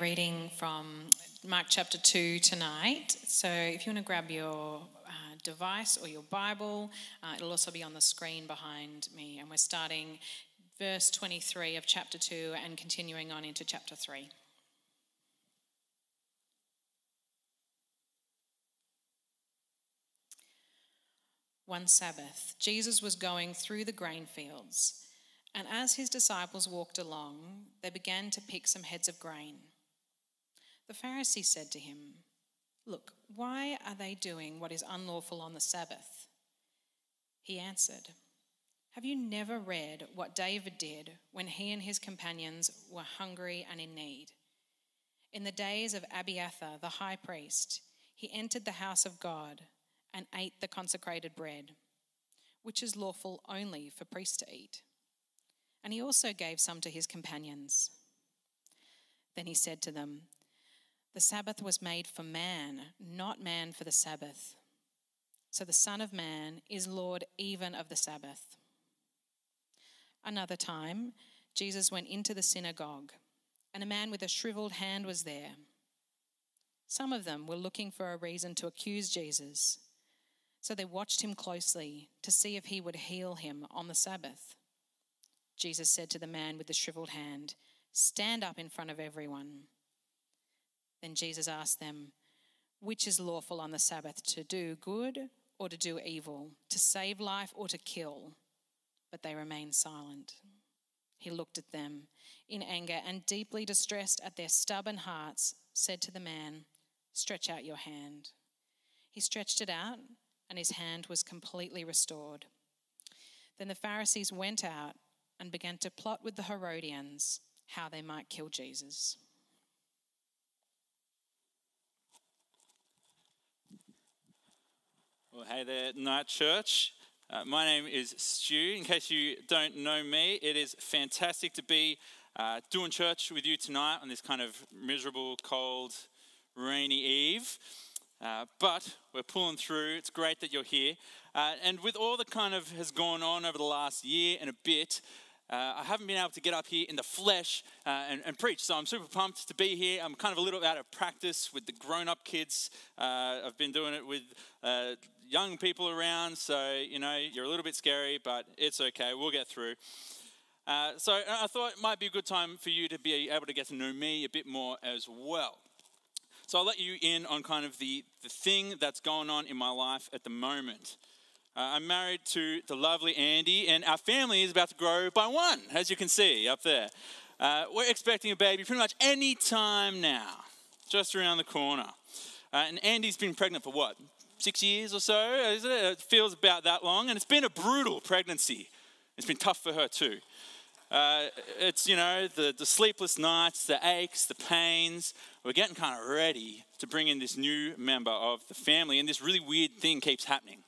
reading from Mark chapter 2 tonight. So if you want to grab your uh, device or your Bible, uh, it'll also be on the screen behind me. And we're starting verse 23 of chapter 2 and continuing on into chapter 3. One Sabbath, Jesus was going through the grain fields, and as his disciples walked along, they began to pick some heads of grain. The Pharisee said to him, Look, why are they doing what is unlawful on the Sabbath? He answered, Have you never read what David did when he and his companions were hungry and in need? In the days of Abiathar, the high priest, he entered the house of God and ate the consecrated bread, which is lawful only for priests to eat. And he also gave some to his companions. Then he said to them, the Sabbath was made for man, not man for the Sabbath. So the Son of Man is Lord even of the Sabbath. Another time, Jesus went into the synagogue, and a man with a shriveled hand was there. Some of them were looking for a reason to accuse Jesus, so they watched him closely to see if he would heal him on the Sabbath. Jesus said to the man with the shriveled hand, Stand up in front of everyone. Then Jesus asked them, Which is lawful on the Sabbath, to do good or to do evil, to save life or to kill? But they remained silent. He looked at them in anger and, deeply distressed at their stubborn hearts, said to the man, Stretch out your hand. He stretched it out, and his hand was completely restored. Then the Pharisees went out and began to plot with the Herodians how they might kill Jesus. Well, hey there, Night Church. Uh, my name is Stu. In case you don't know me, it is fantastic to be uh, doing church with you tonight on this kind of miserable, cold, rainy eve. Uh, but we're pulling through. It's great that you're here. Uh, and with all that kind of has gone on over the last year and a bit, uh, I haven't been able to get up here in the flesh uh, and, and, preach, so I'm super pumped to be here. I'm kind of a little out of practice with the grown up kids. Uh, I've been doing it with uh, young people around, so you know, you're a little bit scary, but it's okay, we'll get through. Uh, so I thought it might be a good time for you to be able to get to know me a bit more as well. So I'll let you in on kind of the, the thing that's going on in my life at the moment. Uh, I'm married to the lovely Andy, and our family is about to grow by one, as you can see up there. Uh, we're expecting a baby pretty much any time now, just around the corner. Uh, and Andy's been pregnant for what, six years or so? Is it? it feels about that long, and it's been a brutal pregnancy. It's been tough for her too. Uh, it's, you know, the, the sleepless nights, the aches, the pains. We're getting kind of ready to bring in this new member of the family, and this really weird thing keeps happening.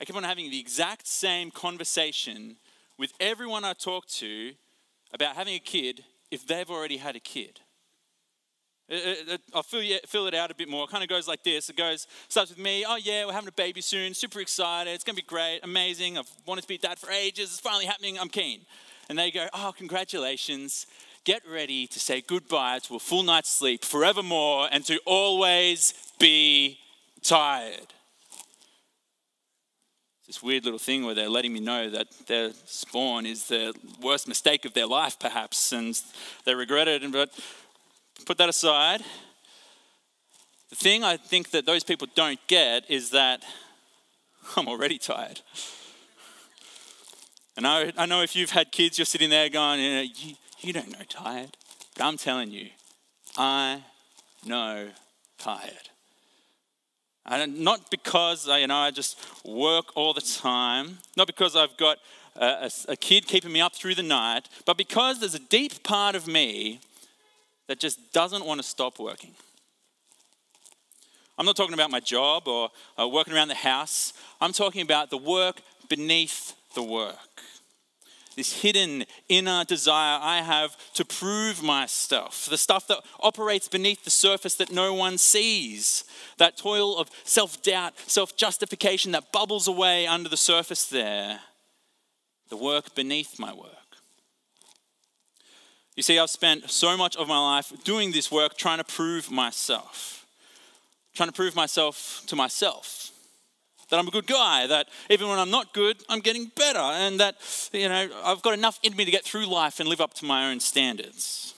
I keep on having the exact same conversation with everyone I talk to about having a kid if they've already had a kid. I'll fill, fill it out a bit more. It kind of goes like this. It goes, starts with me, oh yeah, we're having a baby soon, super excited, it's gonna be great, amazing. I've wanted to be dad for ages, it's finally happening, I'm keen. And they go, oh, congratulations. Get ready to say goodbye to a full night's sleep forevermore and to always be tired this weird little thing where they're letting me know that their spawn is the worst mistake of their life, perhaps, and they regret it. But put that aside. The thing I think that those people don't get is that I'm already tired. And I, I know if you've had kids, you're sitting there going, you, know, you, you don't know tired. But I'm telling you, I know tired. And not because I, you know I just work all the time, not because I've got a, a, a kid keeping me up through the night, but because there's a deep part of me that just doesn't want to stop working. I'm not talking about my job or uh, working around the house. I'm talking about the work beneath the work this hidden inner desire I have to prove my stuff, the stuff that operates beneath the surface that no one sees, that toil of self doubt, self justification that bubbles away under the surface there, the work beneath my work. You see, I've spent so much of my life doing this work trying to prove myself, trying to prove myself to myself. That I'm a good guy, that even when I'm not good, I'm getting better, and that, you know, I've got enough in me to get through life and live up to my own standards.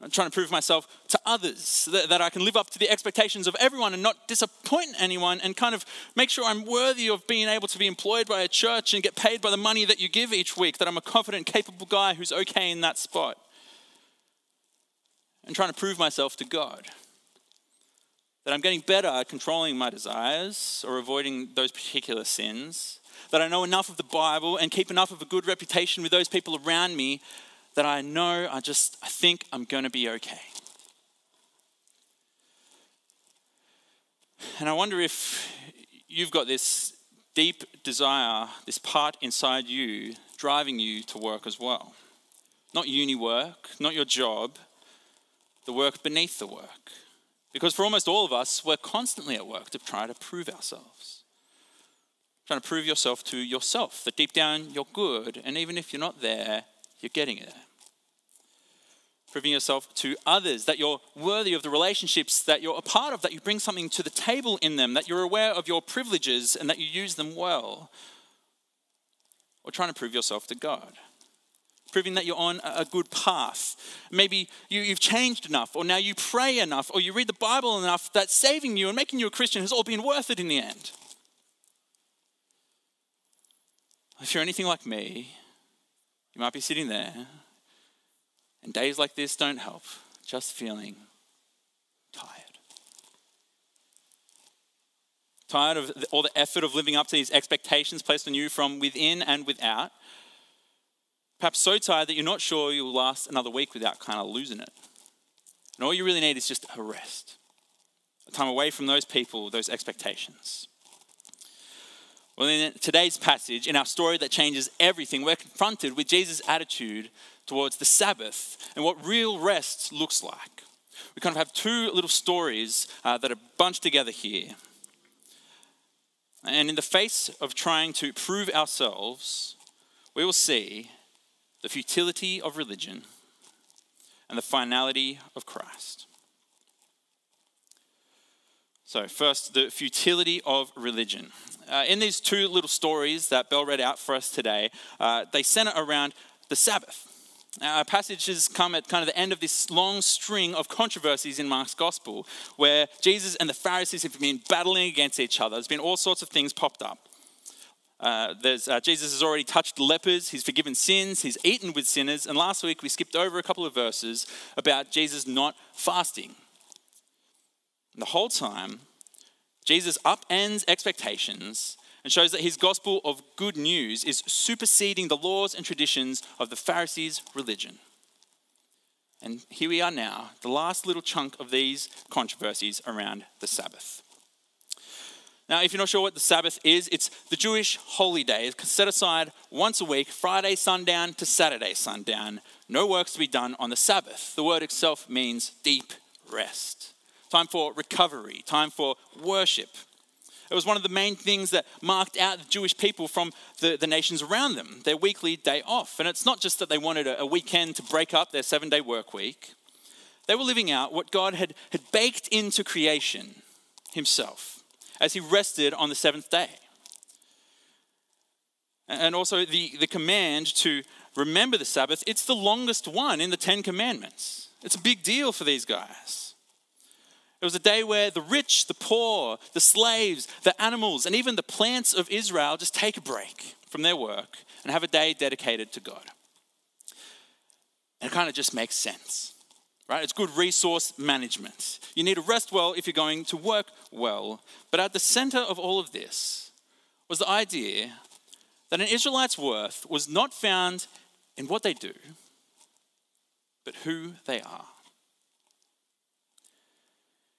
I'm trying to prove myself to others, that, that, I can live up to the expectations of everyone and not disappoint anyone, and kind of make sure I'm worthy of being able to be employed by a church and get paid by the money that you give each week, that I'm a confident, capable guy who's okay in that spot. And trying to prove myself to God. That I'm getting better at controlling my desires or avoiding those particular sins. That I know enough of the Bible and keep enough of a good reputation with those people around me that I know I just, I think I'm going to be okay. And I wonder if you've got this deep desire, this part inside you driving you to work as well. Not uni work, not your job, the work beneath the work. Because for almost all of us, we're constantly at work to try to prove ourselves. Trying to prove yourself to yourself, that deep down you're good, and even if you're not there, you're getting there proving yourself to others, that you're worthy of the relationships that you're a part of, that you bring something to the table in them, that you're aware of your privileges and that you use them well. Or trying to prove yourself to God. Proving that you're on a good path. Maybe you, have changed enough, or now you pray enough, or you read the Bible enough that saving you and making you a Christian has all been worth it in the end. If you're anything like me, you might be sitting there and days like this don't help, just feeling tired. Tired of all the effort of living up to these expectations placed on you from within and without. Perhaps so tired that you're not sure you'll last another week without kind of losing it. And all you really need is just a rest, a time away from those people, those expectations. Well, in today's passage, in our story that changes everything, we're confronted with Jesus' attitude towards the Sabbath and what real rest looks like. We kind of have two little stories uh, that are bunched together here. And in the face of trying to prove ourselves, we will see the futility of religion and the finality of Christ. So, first, the futility of religion. Uh, in these two little stories that Bell read out for us today, uh, they center around the Sabbath. Our passages come at kind of the end of this long string of controversies in Mark's gospel where Jesus and the Pharisees have been battling against each other. There's been all sorts of things popped up. Uh, uh, Jesus has already touched lepers, he's forgiven sins, he's eaten with sinners, and last week we skipped over a couple of verses about Jesus not fasting. And the whole time, Jesus upends expectations and shows that his gospel of good news is superseding the laws and traditions of the Pharisees' religion. And here we are now, the last little chunk of these controversies around the Sabbath. Now, if you're not sure what the Sabbath is, it's the Jewish holy day. Set aside once a week, Friday sundown to Saturday sundown. No works to be done on the Sabbath. The word itself means deep rest. Time for recovery, time for worship, it was one of the main things that marked out the Jewish people from the, the nations around them, their weekly day off. And it's not just that they wanted a, a weekend to break up their seven day work week, they were living out what God had, had baked into creation himself as he rested on the seventh day. And also the, the command to remember the Sabbath, it's the longest one in the Ten Commandments. It's a big deal for these guys. It was a day where the rich, the poor, the slaves, the animals, and even the plants of Israel just take a break from their work and have a day dedicated to God. And it kind of just makes sense, right? It's good resource management. You need to rest well if you're going to work well. But at the center of all of this was the idea that an Israelite's worth was not found in what they do, but who they are.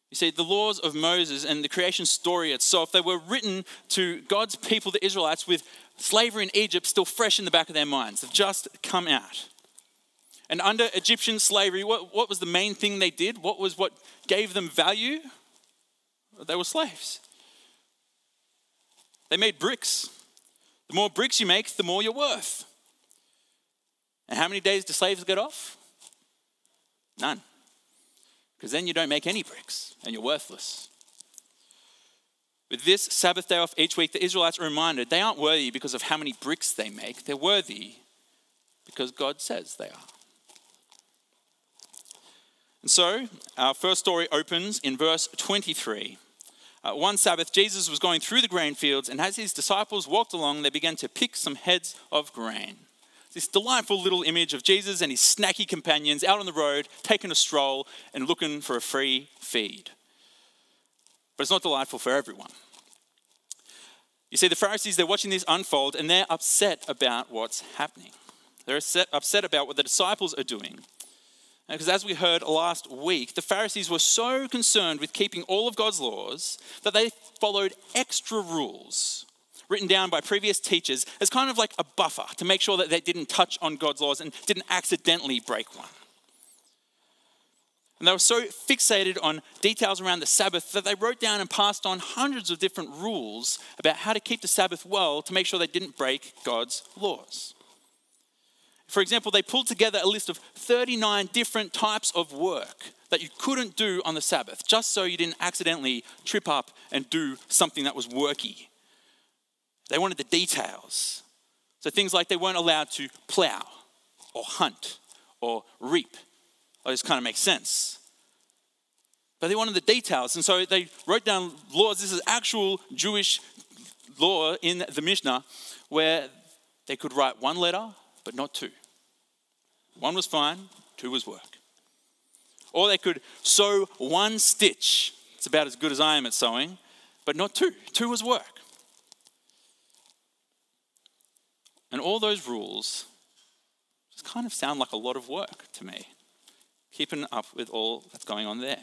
You see, the laws of Moses and the creation story itself, they were written to God's people, the Israelites, with slavery in Egypt still fresh in the back of their minds. They've just come out. And under Egyptian slavery, what, what was the main thing they did? What was what gave them value? They were slaves. They made bricks. The more bricks you make, the more you're worth. And how many days do slaves get off? None. Because then you don't make any bricks and you're worthless. With this Sabbath day off each week, the Israelites are reminded they aren't worthy because of how many bricks they make. They're worthy because God says they are. And so, our first story opens in verse 23. Uh, one Sabbath, Jesus was going through the grain fields, and as his disciples walked along, they began to pick some heads of grain. This delightful little image of Jesus and his snacky companions out on the road, taking a stroll and looking for a free feed. But it's not delightful for everyone. You see, the Pharisees, they're watching this unfold and they're upset about what's happening. They're upset about what the disciples are doing. Because as we heard last week, the Pharisees were so concerned with keeping all of God's laws that they followed extra rules written down by previous teachers as kind of like a buffer to make sure that they didn't touch on God's laws and didn't accidentally break one. And they were so fixated on details around the Sabbath that they wrote down and passed on hundreds of different rules about how to keep the Sabbath well to make sure they didn't break God's laws. For example, they pulled together a list of 39 different types of work that you couldn't do on the Sabbath, just so you didn't accidentally trip up and do something that was worky. They wanted the details. So things like they weren't allowed to plow or hunt or reap. Oh, this kind of makes sense. But they wanted the details. And so they wrote down laws. This is actual Jewish law in the Mishnah where they could write one letter, but not two. One was fine, two was work. Or they could sew one stitch. It's about as good as I am at sewing, but not two. Two was work. And all those rules just kind of sound like a lot of work to me, keeping up with all that's going on there.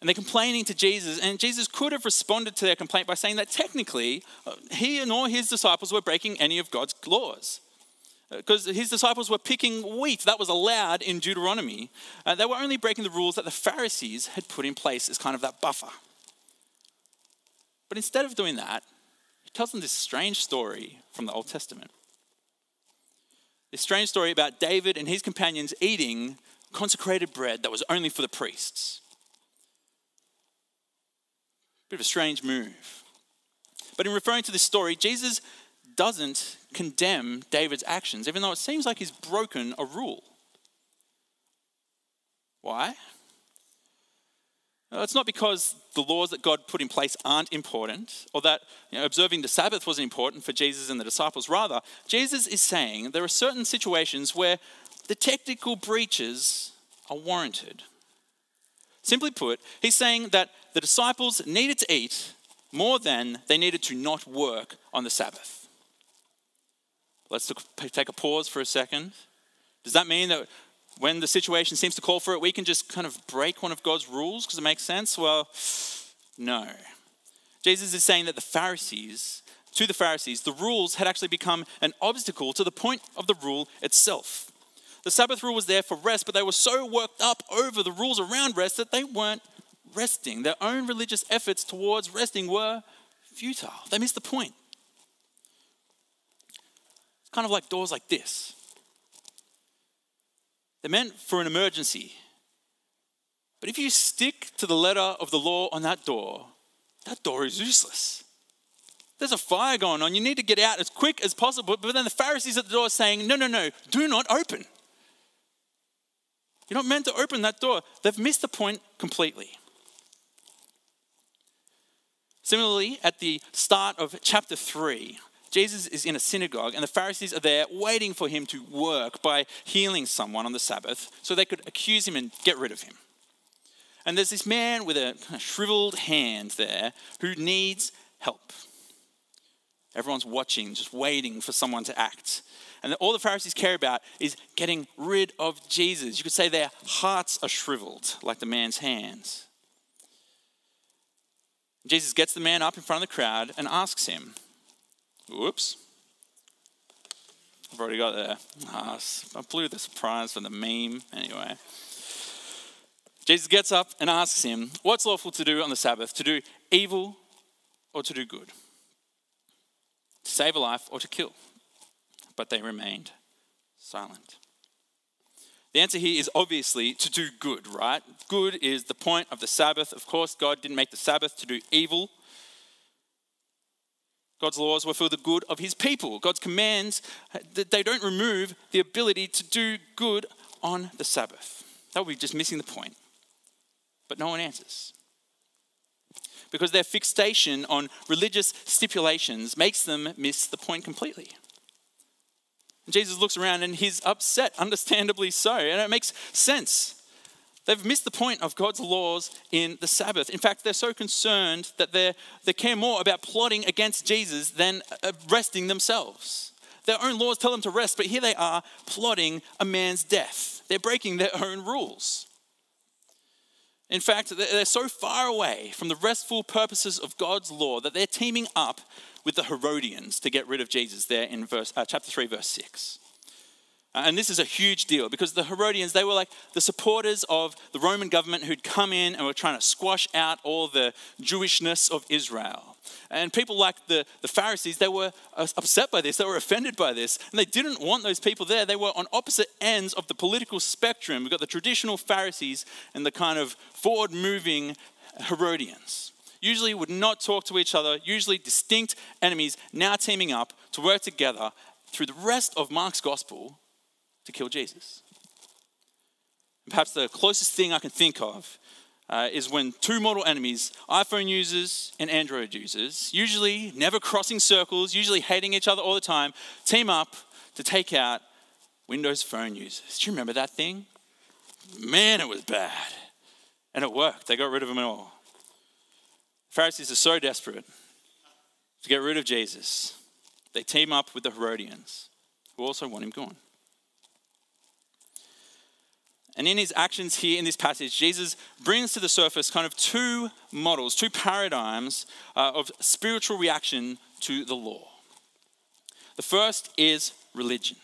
And they're complaining to Jesus, and Jesus could have responded to their complaint by saying that technically uh, he and all his disciples were breaking any of God's laws because his disciples were picking wheat. That was allowed in Deuteronomy. Uh, they were only breaking the rules that the Pharisees had put in place as kind of that buffer. But instead of doing that, he tells them this strange story from the Old Testament. This strange story about David and his companions eating consecrated bread that was only for the priests. Bit of a strange move. But in referring to this story, Jesus doesn't condemn David's actions, even though it seems like he's broken a rule. Why? Well, it's not because the laws that God put in place aren't important or that you know, observing the Sabbath wasn't important for Jesus and the disciples. Rather, Jesus is saying there are certain situations where the technical breaches are warranted. Simply put, he's saying that the disciples needed to eat more than they needed to not work on the Sabbath. Let's take a pause for a second. Does that mean that when the situation seems to call for it, we can just kind of break one of God's rules because it makes sense? Well, no. Jesus is saying that the Pharisees, to the Pharisees, the rules had actually become an obstacle to the point of the rule itself. The Sabbath rule was there for rest, but they were so worked up over the rules around rest that they weren't resting. Their own religious efforts towards resting were futile. They missed the point kind of like doors like this. They're meant for an emergency. But if you stick to the letter of the law on that door, that door is useless. There's a fire going on. You need to get out as quick as possible. But then the Pharisees at the door saying, No, no, no, do not open. You're not meant to open that door. They've missed the point completely. Similarly, at the start of chapter 3, Jesus is in a synagogue, and the Pharisees are there waiting for him to work by healing someone on the Sabbath so they could accuse him and get rid of him. And there's this man with a shriveled hand there who needs help. Everyone's watching, just waiting for someone to act. And all the Pharisees care about is getting rid of Jesus. You could say their hearts are shriveled, like the man's hands. Jesus gets the man up in front of the crowd and asks him, Whoops. I've already got there. Oh, ah, I blew the surprise for the meme. Anyway. Jesus gets up and asks him, What's lawful to do on the Sabbath? To do evil or to do good? To save a life or to kill? But they remained silent. The answer here is obviously to do good, right? Good is the point of the Sabbath. Of course, God didn't make the Sabbath to do evil. God's laws were for the good of his people. God's commands, uh, that they don't remove the ability to do good on the Sabbath. That would be just missing the point. But no one answers. Because their fixation on religious stipulations makes them miss the point completely. Jesus looks around and he's upset, understandably so, and it makes sense. They've missed the point of God's laws in the Sabbath. In fact, they're so concerned that they care more about plotting against Jesus than resting themselves. Their own laws tell them to rest, but here they are plotting a man's death. They're breaking their own rules. In fact, they're so far away from the restful purposes of God's law that they're teaming up with the Herodians to get rid of Jesus there in verse, uh, chapter 3, verse 6. And this is a huge deal because the Herodians, they were like the supporters of the Roman government who'd come in and were trying to squash out all the Jewishness of Israel. And people like the, the Pharisees, they were upset by this, they were offended by this, and they didn't want those people there. They were on opposite ends of the political spectrum. We've got the traditional Pharisees and the kind of forward moving Herodians. Usually would not talk to each other, usually distinct enemies, now teaming up to work together through the rest of Mark's gospel to kill Jesus. And perhaps the closest thing I can think of uh, is when two mortal enemies, iPhone users and Android users, usually never crossing circles, usually hating each other all the time, team up to take out Windows Phone users. Do you remember that thing? Man, it was bad. And it worked. They got rid of them all. Pharisees are so desperate to get rid of Jesus, they team up with the Herodians, who also want him gone. And in his actions here in this passage, Jesus brings to the surface kind of two models, two paradigms uh, of spiritual reaction to the law. The first is religion.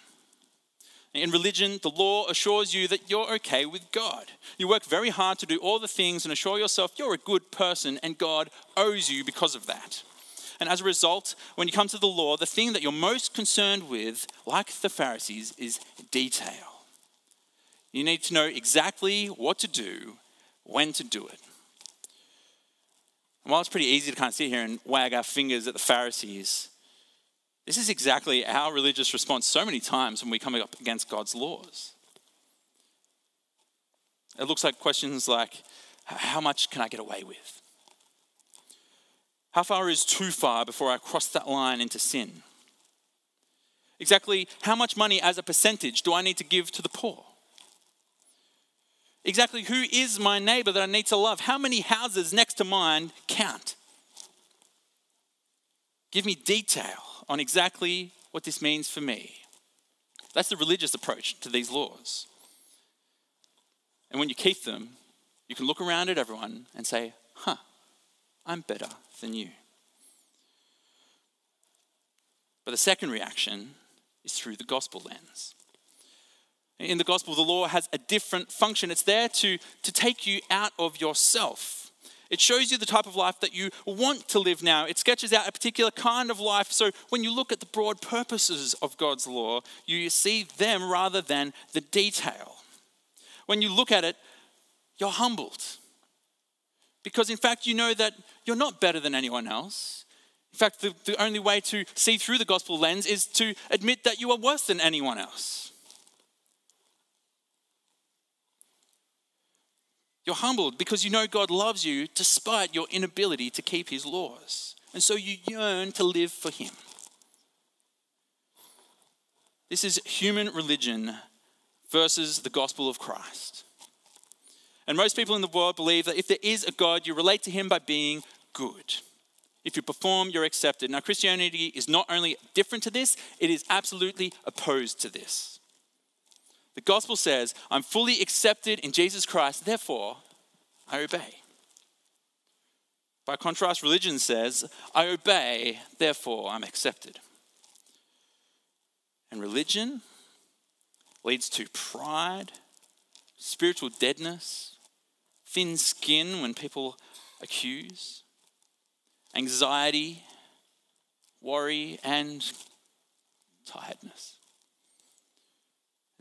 In religion, the law assures you that you're okay with God. You work very hard to do all the things and assure yourself you're a good person and God owes you because of that. And as a result, when you come to the law, the thing that you're most concerned with, like the Pharisees, is detail. You need to know exactly what to do, when to do it. And while it's pretty easy to kind of sit here and wag our fingers at the Pharisees, this is exactly our religious response so many times when we come up against God's laws. It looks like questions like how much can I get away with? How far is too far before I cross that line into sin? Exactly how much money as a percentage do I need to give to the poor? Exactly who is my neighbor that I need to love? How many houses next to mine count? Give me detail on exactly what this means for me. That's the religious approach to these laws. And when you keep them, you can look around at everyone and say, huh, I'm better than you. But the second reaction is through the gospel lens. In the gospel, the law has a different function. It's there to, to take you out of yourself. It shows you the type of life that you want to live now. It sketches out a particular kind of life. So when you look at the broad purposes of God's law, you see them rather than the detail. When you look at it, you're humbled. Because in fact, you know that you're not better than anyone else. In fact, the, the only way to see through the gospel lens is to admit that you are worse than anyone else. You're humbled because you know God loves you despite your inability to keep his laws. And so you yearn to live for him. This is human religion versus the gospel of Christ. And most people in the world believe that if there is a God, you relate to him by being good. If you perform, you're accepted. Now, Christianity is not only different to this, it is absolutely opposed to this. The gospel says, I'm fully accepted in Jesus Christ, therefore I obey. By contrast, religion says, I obey, therefore I'm accepted. And religion leads to pride, spiritual deadness, thin skin when people accuse, anxiety, worry, and tiredness.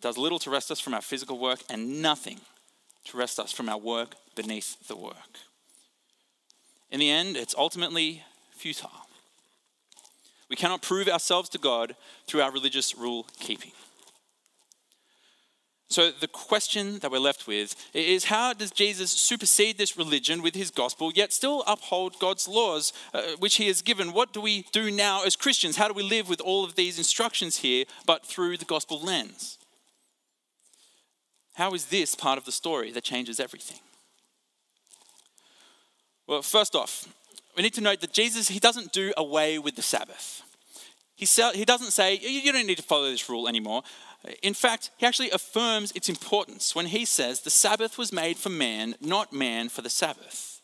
Does little to rest us from our physical work and nothing to rest us from our work beneath the work. In the end, it's ultimately futile. We cannot prove ourselves to God through our religious rule keeping. So, the question that we're left with is how does Jesus supersede this religion with his gospel, yet still uphold God's laws, uh, which he has given? What do we do now as Christians? How do we live with all of these instructions here, but through the gospel lens? How is this part of the story that changes everything? Well, first off, we need to note that Jesus, he doesn't do away with the Sabbath. He, he doesn't say, you don't need to follow this rule anymore. In fact, he actually affirms its importance when he says the Sabbath was made for man, not man for the Sabbath.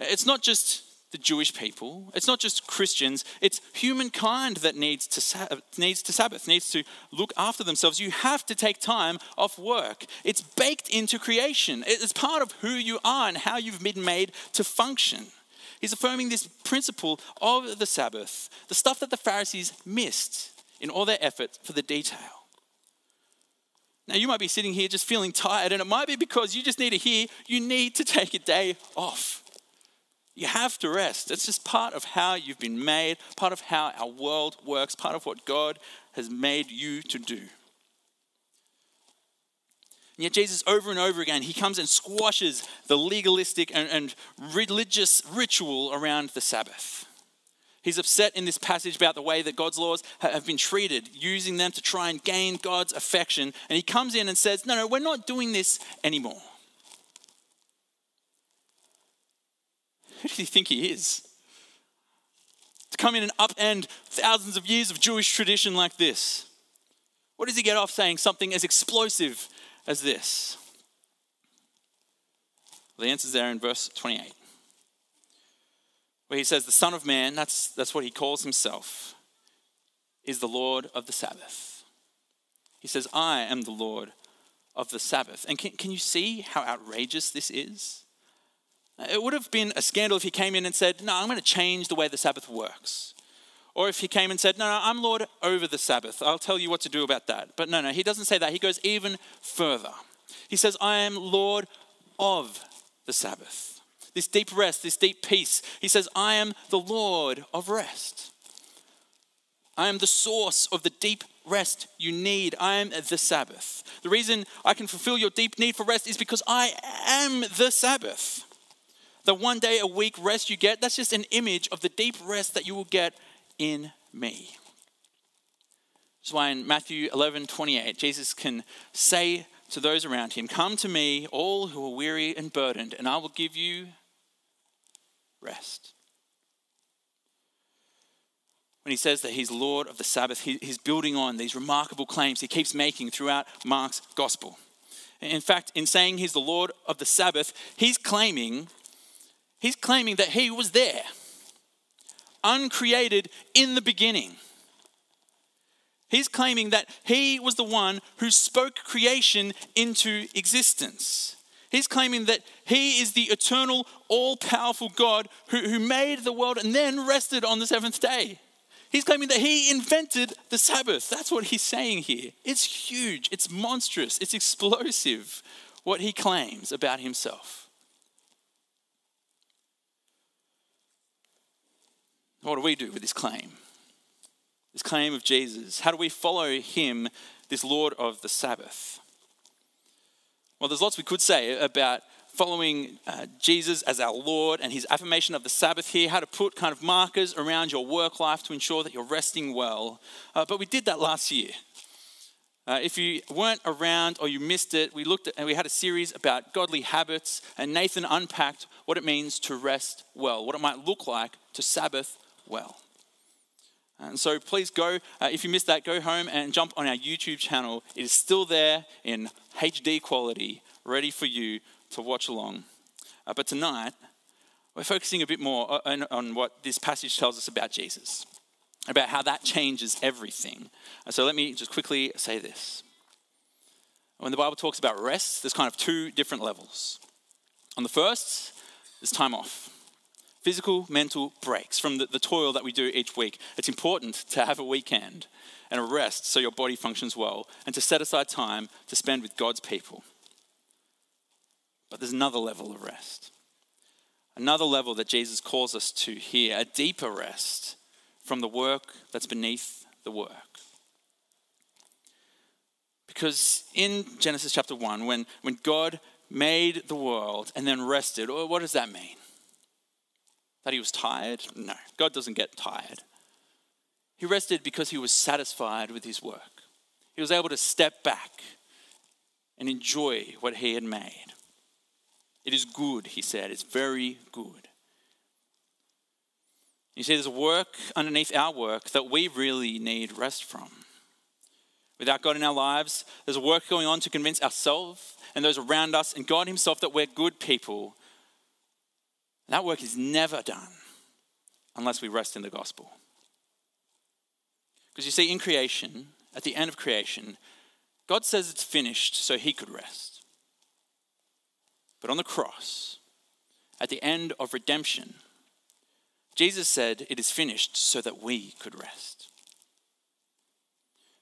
It's not just the Jewish people, it's not just Christians, it's humankind that needs to, needs to Sabbath, needs to look after themselves. You have to take time off work. It's baked into creation, it's part of who you are and how you've been made to function. He's affirming this principle of the Sabbath, the stuff that the Pharisees missed in all their effort for the detail. Now, you might be sitting here just feeling tired, and it might be because you just need to hear you need to take a day off. You have to rest. It's just part of how you've been made, part of how our world works, part of what God has made you to do. And yet, Jesus, over and over again, he comes and squashes the legalistic and, and religious ritual around the Sabbath. He's upset in this passage about the way that God's laws have been treated, using them to try and gain God's affection. And he comes in and says, No, no, we're not doing this anymore. Who do you think he is? To come in and upend thousands of years of Jewish tradition like this. What does he get off saying something as explosive as this? The answer's there in verse 28 where he says, The Son of Man, that's, that's what he calls himself, is the Lord of the Sabbath. He says, I am the Lord of the Sabbath. And can, can you see how outrageous this is? It would have been a scandal if he came in and said, No, I'm going to change the way the Sabbath works. Or if he came and said, No, no, I'm Lord over the Sabbath. I'll tell you what to do about that. But no, no, he doesn't say that. He goes even further. He says, I am Lord of the Sabbath this deep rest, this deep peace. He says, I am the Lord of rest. I am the source of the deep rest you need. I am the Sabbath. The reason I can fulfill your deep need for rest is because I am the Sabbath. The one day a week rest you get, that's just an image of the deep rest that you will get in me. That's why in Matthew 11 28, Jesus can say to those around him, Come to me, all who are weary and burdened, and I will give you rest. When he says that he's Lord of the Sabbath, he's building on these remarkable claims he keeps making throughout Mark's gospel. In fact, in saying he's the Lord of the Sabbath, he's claiming, he's claiming that he was there, uncreated in the beginning. He's claiming that he was the one who spoke creation into existence. He's claiming that he is the eternal, all powerful God who, who made the world and then rested on the seventh day. He's claiming that he invented the Sabbath. That's what he's saying here. It's huge, it's monstrous, it's explosive what he claims about himself. What do we do with this claim? This claim of Jesus? How do we follow him, this Lord of the Sabbath? Well, there's lots we could say about following uh, Jesus as our Lord and his affirmation of the Sabbath here, how to put kind of markers around your work life to ensure that you're resting well. Uh, but we did that last year. Uh, if you weren't around or you missed it, we looked at and we had a series about godly habits, and Nathan unpacked what it means to rest well, what it might look like to Sabbath well. And so please go, uh, if you missed that, go home and jump on our YouTube channel. It is still there in HD quality, ready for you to watch along. Uh, but tonight, we're focusing a bit more on, on, what this passage tells us about Jesus, about how that changes everything. Uh, so let me just quickly say this. When the Bible talks about rest, there's kind of two different levels. On the first, there's time off physical, mental breaks from the, the toil that we do each week. It's important to have a weekend and a rest so your body functions well and to set aside time to spend with God's people. But there's another level of rest. Another level that Jesus calls us to here, a deeper rest from the work that's beneath the work. Because in Genesis chapter 1, when, when God made the world and then rested, what does that mean? That he was tired? No, God doesn't get tired. He rested because he was satisfied with his work. He was able to step back and enjoy what he had made. It is good, he said. It's very good. You see, there's a work underneath our work that we really need rest from. Without God in our lives, there's a work going on to convince ourselves and those around us and God Himself that we're good people that work is never done unless we rest in the gospel. Because you see, in creation, at the end of creation, God says it's finished so he could rest. But on the cross, at the end of redemption, Jesus said it is finished so that we could rest.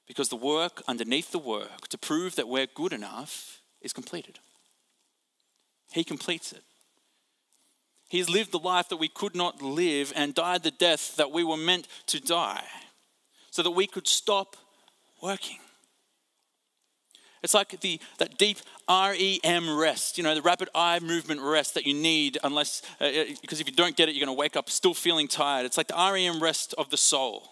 Because the work underneath the work to prove that we're good enough is completed. He completes it. He's lived the life that we could not live and died the death that we were meant to die so that we could stop working. It's like the, that deep REM rest, you know, the rapid eye movement rest that you need, unless, uh, uh because if you don't get it, you're going to wake up still feeling tired. It's like the REM rest of the soul.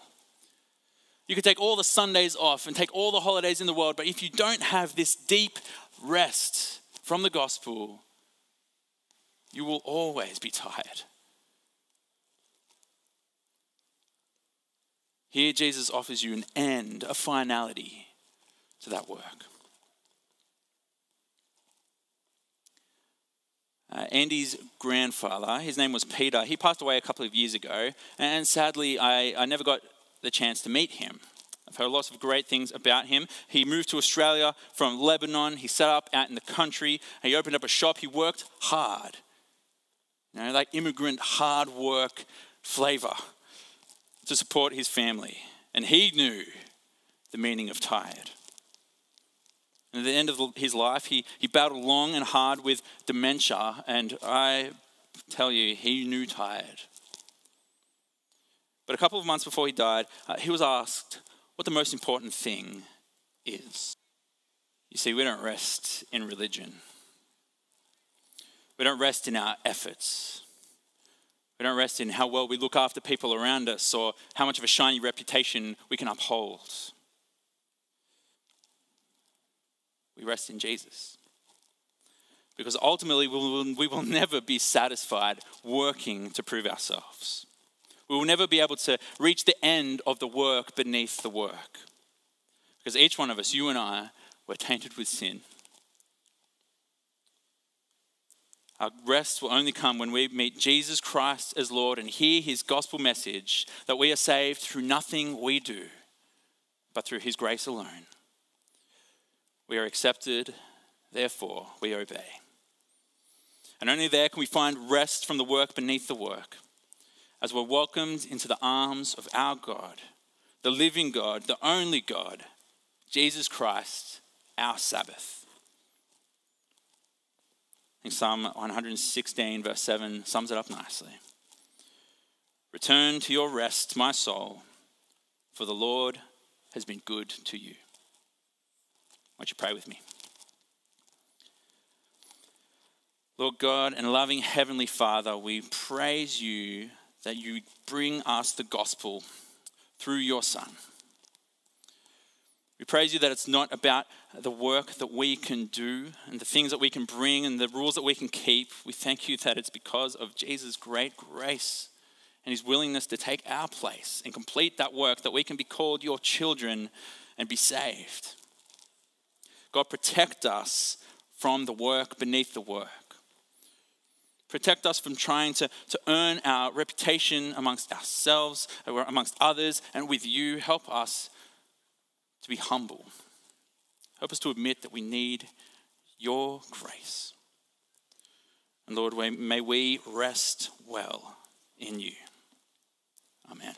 You could take all the Sundays off and take all the holidays in the world, but if you don't have this deep rest from the gospel, you will always be tired. Here, Jesus offers you an end, a finality to that work. Uh, Andy's grandfather, his name was Peter, he passed away a couple of years ago, and sadly, I, I never got the chance to meet him. I've heard lots of great things about him. He moved to Australia from Lebanon. He set up out in the country. He opened up a shop. He worked hard. You know, like immigrant hard work flavor to support his family. And he knew the meaning of tired. And at the end of his life, he, he battled long and hard with dementia, and I tell you, he knew tired. But a couple of months before he died, uh, he was asked what the most important thing is. You see, we don't rest in religion. We don't rest in our efforts. We don't rest in how well we look after people around us or how much of a shiny reputation we can uphold. We rest in Jesus. Because ultimately, we will, we will never be satisfied working to prove ourselves. We will never be able to reach the end of the work beneath the work. Because each one of us, you and I, were tainted with sin. Our rest will only come when we meet Jesus Christ as Lord and hear his gospel message that we are saved through nothing we do, but through his grace alone. We are accepted, therefore we obey. And only there can we find rest from the work beneath the work, as we're welcomed into the arms of our God, the living God, the only God, Jesus Christ, our Sabbath. Think Psalm 116, verse 7, sums it up nicely. Return to your rest, my soul, for the Lord has been good to you. Won't you pray with me? Lord God and loving Heavenly Father, we praise you that you bring us the gospel through your Son. We praise you that it's not about the work that we can do and the things that we can bring and the rules that we can keep. We thank you that it's because of Jesus' great grace and his willingness to take our place and complete that work that we can be called your children and be saved. God, protect us from the work beneath the work. Protect us from trying to, to earn our reputation amongst ourselves, amongst others, and with you. Help us to be humble. Help us to admit that we need your grace. And Lord, may we rest well in you. Amen.